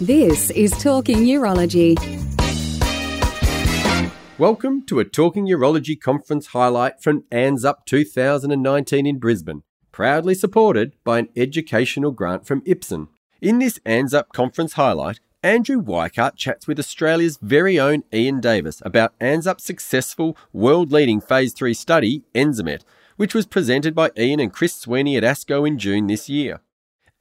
This is Talking Urology. Welcome to a Talking Urology conference highlight from ANZUP 2019 in Brisbane, proudly supported by an educational grant from Ipsen. In this ANZUP conference highlight, Andrew Weickhardt chats with Australia's very own Ian Davis about ANZUP's successful world leading phase 3 study, ENZAMET, which was presented by Ian and Chris Sweeney at ASCO in June this year.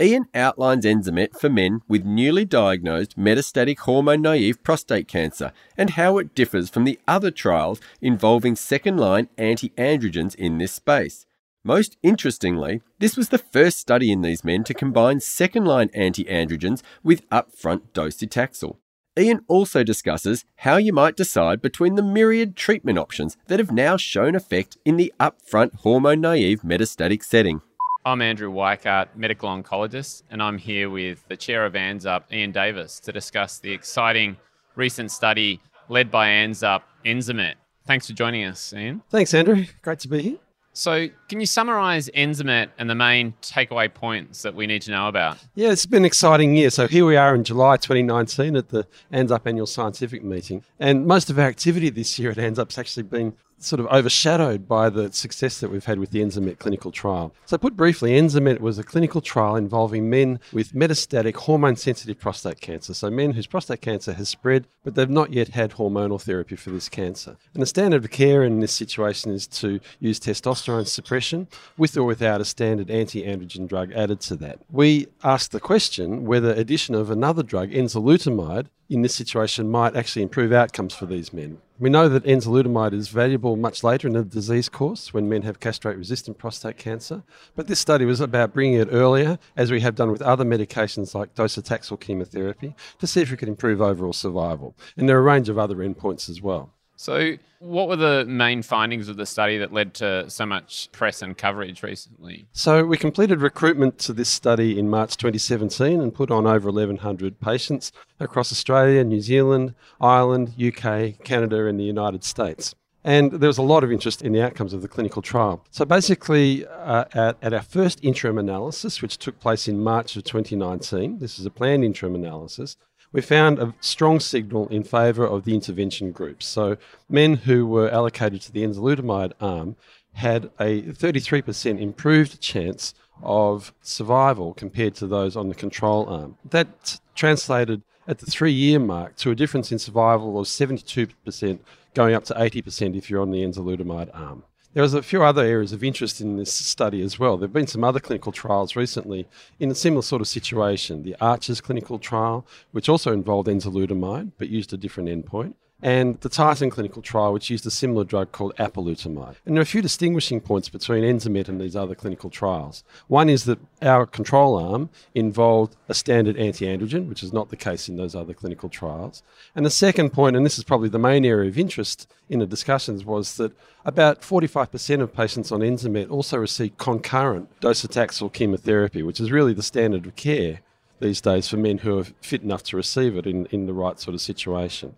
Ian outlines ENZAMET for men with newly diagnosed metastatic hormone naive prostate cancer and how it differs from the other trials involving second line anti androgens in this space. Most interestingly, this was the first study in these men to combine second line anti androgens with upfront docetaxel. Ian also discusses how you might decide between the myriad treatment options that have now shown effect in the upfront hormone naive metastatic setting. I'm Andrew Weickhardt, medical oncologist, and I'm here with the chair of ANZUP, Ian Davis, to discuss the exciting recent study led by ANZUP, ENZAMET. Thanks for joining us, Ian. Thanks, Andrew. Great to be here. So, can you summarize ENZAMET and the main takeaway points that we need to know about? Yeah, it's been an exciting year. So, here we are in July 2019 at the ANZUP annual scientific meeting. And most of our activity this year at ANZUP's actually been sort of overshadowed by the success that we've had with the ENZAMET clinical trial. So, put briefly, ENZAMET was a clinical trial involving men with metastatic hormone sensitive prostate cancer. So, men whose prostate cancer has spread, but they've not yet had hormonal therapy for this cancer. And the standard of care in this situation is to use testosterone suppression with or without a standard anti androgen drug added to that. We asked the question whether addition of another drug, enzalutamide, in this situation might actually improve outcomes for these men. We know that enzalutamide is valuable much later in the disease course when men have castrate resistant prostate cancer, but this study was about bringing it earlier, as we have done with other medications like docetaxel chemotherapy, to see if we could improve overall survival. And there are a range of other endpoints as well. So, what were the main findings of the study that led to so much press and coverage recently? So, we completed recruitment to this study in March 2017 and put on over 1,100 patients across Australia, New Zealand, Ireland, UK, Canada, and the United States. And there was a lot of interest in the outcomes of the clinical trial. So basically, uh, at, at, our first interim analysis, which took place in March of 2019, this is a planned interim analysis, we found a strong signal in favour of the intervention groups. So, men who were allocated to the enzalutamide arm had a 33% improved chance of survival compared to those on the control arm. That translated at the three year mark to a difference in survival of 72%, going up to 80% if you're on the enzalutamide arm. There was a few other areas of interest in this study as well. There have been some other clinical trials recently in a similar sort of situation. The ARCHES clinical trial, which also involved enzalutamide but used a different endpoint and the Titan clinical trial, which used a similar drug called apalutamide. And there are a few distinguishing points between ENZAMET and these other clinical trials. One is that our control arm involved a standard anti-androgen, which is not the case in those other clinical trials. And the second point, and this is probably the main area of interest in the discussions, was that about 45% of patients on ENZAMET also received concurrent docetaxel chemotherapy, which is really the standard of care these days for men who are fit enough to receive it in, in the right sort of situation.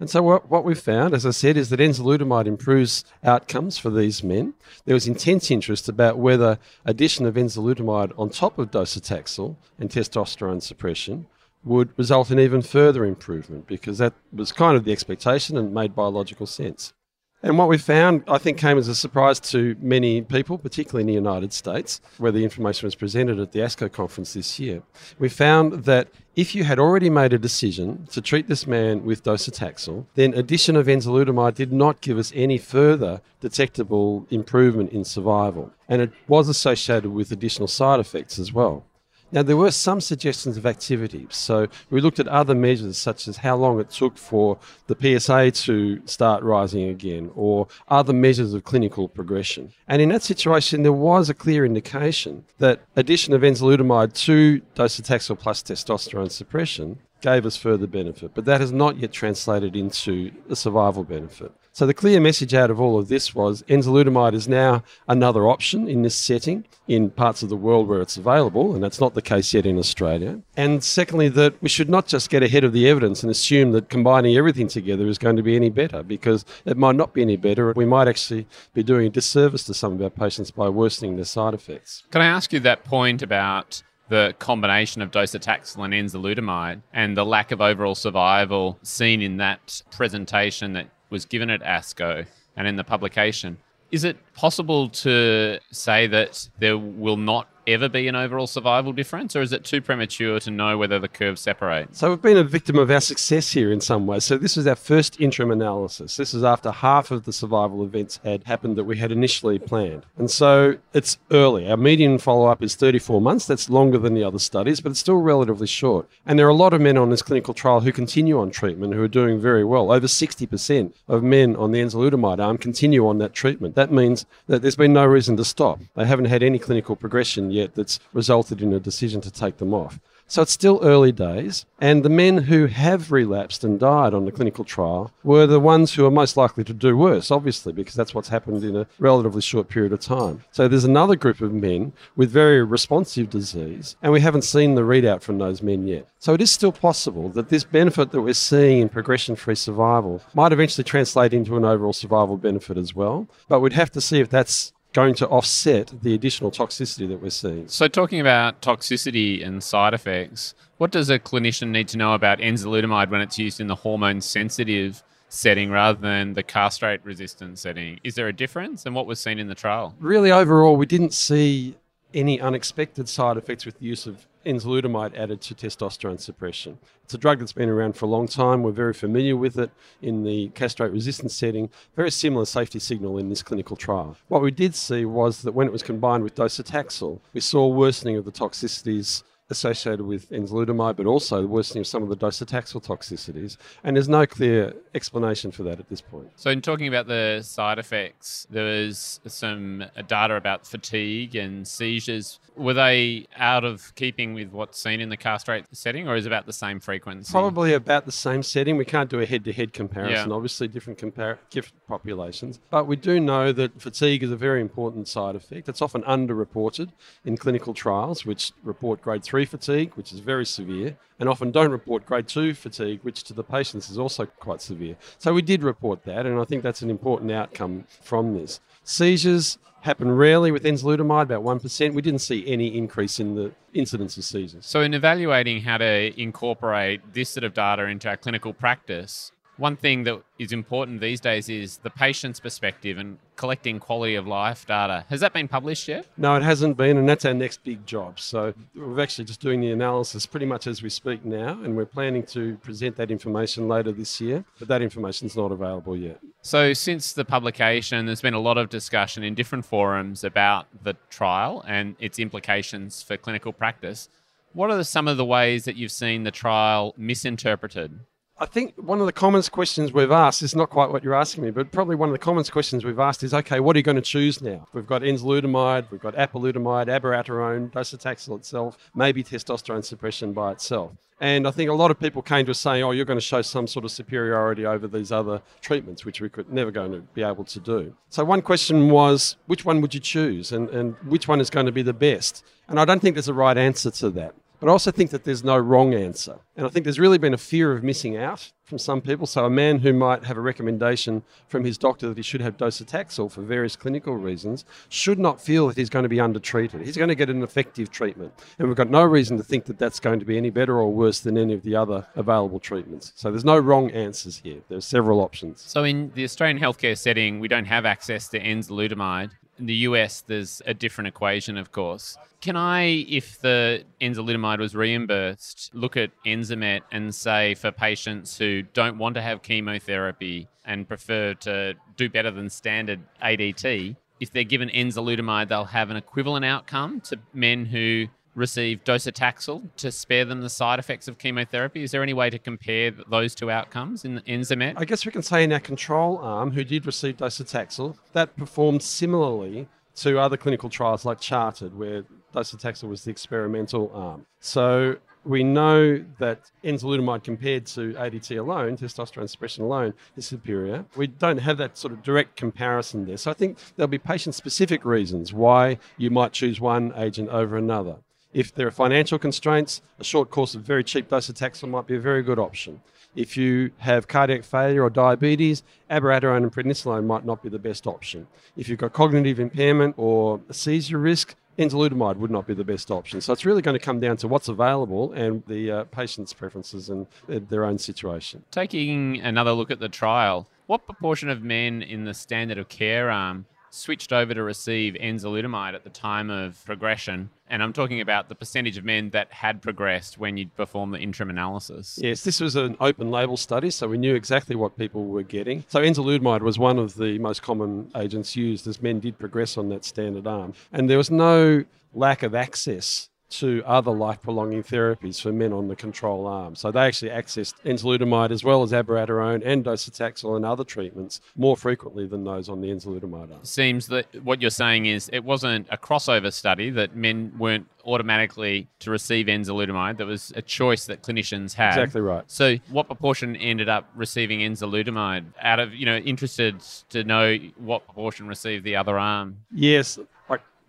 And so what, what we've found, as I said, is that enzalutamide improves outcomes for these men. There was intense interest about whether addition of enzalutamide on top of docetaxel and testosterone suppression would result in even further improvement because that was kind of the expectation and made biological sense. And what we found, I think, came as a surprise to many people, particularly in the United States, where the information was presented at the ASCO conference this year. We found that if you had already made a decision to treat this man with docetaxel, then addition of enzalutamide did not give us any further detectable improvement in survival. And it was associated with additional side effects as well. Now, there were some suggestions of activity. So we looked at other measures, such as how long it took for the PSA to start rising again, or other measures of clinical progression. And in that situation, there was a clear indication that addition of enzalutamide to docetaxel plus testosterone suppression gave us further benefit, but that has not yet translated into a survival benefit. So the clear message out of all of this was enzalutamide is now another option in this setting in parts of the world where it's available, and that's not the case yet in Australia. And secondly, that we should not just get ahead of the evidence and assume that combining everything together is going to be any better, because it might not be any better. We might actually be doing a disservice to some of our patients by worsening their side effects. Can I ask you that point about the combination of docetaxel and enzalutamide and the lack of overall survival seen in that presentation that was given at ASCO and in the publication. Is it possible to say that there will not ever be an overall survival difference, or is it too premature to know whether the curves separate? So we've been a victim of our success here in some ways. So this is our first interim analysis. This is after half of the survival events had happened that we had initially planned. And so it's early. Our median follow up is 34 months. That's longer than the other studies, but it's still relatively short. And there are a lot of men on this clinical trial who continue on treatment who are doing very well. Over 60% of men on the enzalutamide arm continue on that treatment. That means that there's been no reason to stop. They haven't had any clinical progression yet that's resulted in a decision to take them off. So it's still early days, and the men who have relapsed and died on the clinical trial were the ones who are most likely to do worse, obviously, because that's what's happened in a relatively short period of time. So there's another group of men with very responsive disease, and we haven't seen the readout from those men yet. So it is still possible that this benefit that we're seeing in progression free survival might eventually translate into an overall survival benefit as well, but we'd have to see if that's going to offset the additional toxicity that we're seeing. So, talking about toxicity and side effects, what does a clinician need to know about enzalutamide when it's used in the hormone sensitive setting rather than the castrate resistant setting? Is there a difference and what was seen in the trial? Really, overall, we didn't see any unexpected side effects with the use of enzalutamide added to testosterone suppression. It's a drug that's been around for a long time. We're very familiar with it in the castrate resistant setting. Very similar safety signal in this clinical trial. What we did see was that when it was combined with docetaxel, we saw worsening of the toxicities associated with enzalutamide, but also the worsening of some of the docetaxel toxicities. And there's no clear explanation for that at this point. So, in talking about the side effects, there was some data about fatigue and seizures. Were they out of keeping with what's seen in the castrate setting, or is it about the same frequency? Probably about the same setting. We can't do a head-to-head comparison. Yeah. Obviously, different compar- different populations, but we do know that fatigue is a very important side effect. It's often underreported in clinical trials, which report grade three fatigue, which is very severe, and often don't report grade 2 fatigue, which to the patients is also quite severe. So we did report that, and I think that's an important outcome from this. Seizures happen rarely with enzalutamide, about 1%. We didn't see any increase in the incidence of seizures. So, in evaluating how to incorporate this sort of data into our clinical practice, one thing that is important these days is the patient's perspective and collecting quality of life data. Has that been published yet? No, it hasn't been, and that's our next big job. So we're actually just doing the analysis pretty much as we speak now, and we're planning to present that information later this year, but that information is not available yet. So, since the publication, there's been a lot of discussion in different forums about the trial and its implications for clinical practice. What are some of the ways that you've seen the trial misinterpreted? I think one of the commonest questions we've asked is not quite what you're asking me, but probably one of the commonest questions we've asked is, okay, what are you going to choose now? We've got enzalutamide, we've got apalutamide, abiraterone, docetaxel itself, maybe testosterone suppression by itself. And I think a lot of people came to us saying, oh, you're going to show some sort of superiority over these other treatments, which we could never going to be able to do. So one question was, which one would you choose and, and which one is going to be the best? And I don't think there's a right answer to that. But I also think that there's no wrong answer. And I think there's really been a fear of missing out from some people. So a man who might have a recommendation from his doctor that he should have docetaxel for various clinical reasons should not feel that he's going to be undertreated. He's going to get an effective treatment. And we've got no reason to think that that's going to be any better or worse than any of the other available treatments. So there's no wrong answers here. There's several options. So in the Australian healthcare setting, we don't have access to enzalutamide in the US, there's a different equation, of course. Can I, if the enzalutamide was reimbursed, look at Enzamet and say for patients who don't want to have chemotherapy and prefer to do better than standard ADT, if they're given enzalutamide, they'll have an equivalent outcome to men who receive docetaxel to spare them the side effects of chemotherapy? Is there any way to compare those two outcomes in Enzamet? I guess we can say in our control arm, who did receive docetaxel, that performed similarly to other clinical trials like CHAARTED, where docetaxel was the experimental arm. So we know that enzalutamide compared to ADT alone, testosterone suppression alone, is superior. We don't have that sort of direct comparison there. So I think there'll be patient specific reasons why you might choose one agent over another. If there are financial constraints, a short course of very cheap docetaxel might be a very good option. If you have cardiac failure or diabetes, abiraterone and prednisolone might not be the best option. If you've got cognitive impairment or a seizure risk, enzalutamide would not be the best option. So it's really going to come down to what's available and the uh, patient's preferences and uh, their own situation. Taking another look at the trial, what proportion of men in the standard of care arm switched over to receive enzalutamide at the time of progression. And I'm talking about the percentage of men that had progressed when you perform the interim analysis. Yes, this was an open label study, so we knew exactly what people were getting. So enzalutamide was one of the most common agents used as men did progress on that standard arm. And there was no lack of access to other life prolonging therapies for men on the control arm. So they actually accessed enzalutamide as well as abiraterone and docetaxel and other treatments more frequently than those on the enzalutamide arm. Seems that what you're saying is it wasn't a crossover study that men weren't automatically to receive enzalutamide. That was a choice that clinicians had. Exactly right. So what proportion ended up receiving enzalutamide out of, you know, interested to know what proportion received the other arm? Yes,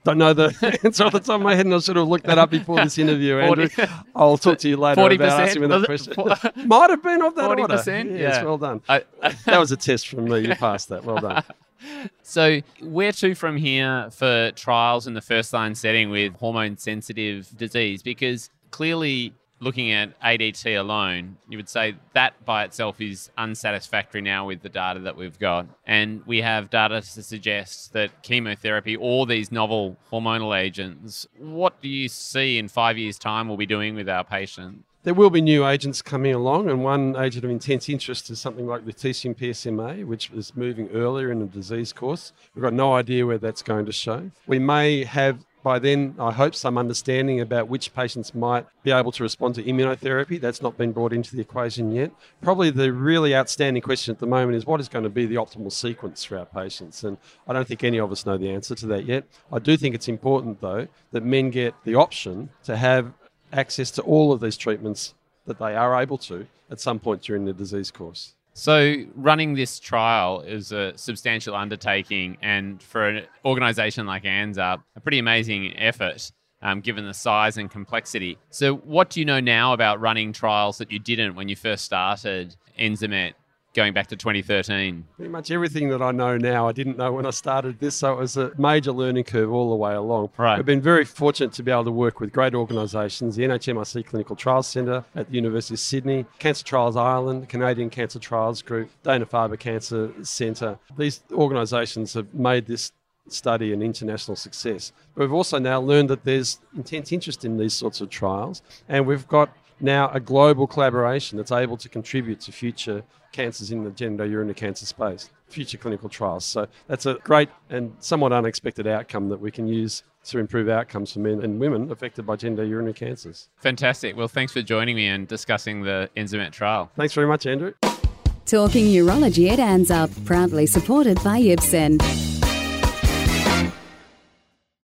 don't know the answer off the top of my head, and I should have looked that up before this interview, Andrew. 40, I'll talk to you later 40%, about asking me that question. Might have been of that 40%, order. Yes, yeah. well done. I, that was a test from me. You passed that. Well done. So, where to from here for trials in the first line setting with hormone sensitive disease? Because clearly looking at ADT alone, you would say that by itself is unsatisfactory now with the data that we've got. And we have data to suggest that chemotherapy, all these novel hormonal agents, what do you see in five years' time we'll be doing with our patients? There will be new agents coming along, and one agent of intense interest is something like lutetium PSMA, which is moving earlier in the disease course. We've got no idea where that's going to show. We may have by then, I hope, some understanding about which patients might be able to respond to immunotherapy. That's not been brought into the equation yet. Probably the really outstanding question at the moment is what is going to be the optimal sequence for our patients? And I don't think any of us know the answer to that yet. I do think it's important, though, that men get the option to have access to all of these treatments that they are able to at some point during the disease course. So, running this trial is a substantial undertaking, and for an organisation like ANZUP, a pretty amazing effort. Um, given the size and complexity. So, what do you know now about running trials that you didn't when you first started Enzamet going back to 2013? Pretty much everything that I know now, I didn't know when I started this. So it was a major learning curve all the way along. Right. I've been very fortunate to be able to work with great organisations, the NHMRC Clinical Trials Centre at the University of Sydney, Cancer Trials Ireland, Canadian Cancer Trials Group, Dana-Farber Cancer Centre. These organisations have made this study an international success. But we've also now learned that there's intense interest in these sorts of trials, and we've got now a global collaboration that's able to contribute to future cancers in the genitourinary cancer space, future clinical trials. So that's a great and somewhat unexpected outcome that we can use to improve outcomes for men and women affected by genitourinary cancers. Fantastic. Well, thanks for joining me and discussing the Enzamet trial. Thanks very much, Andrew. Talking Urology at ANZUP, proudly supported by Ipsen.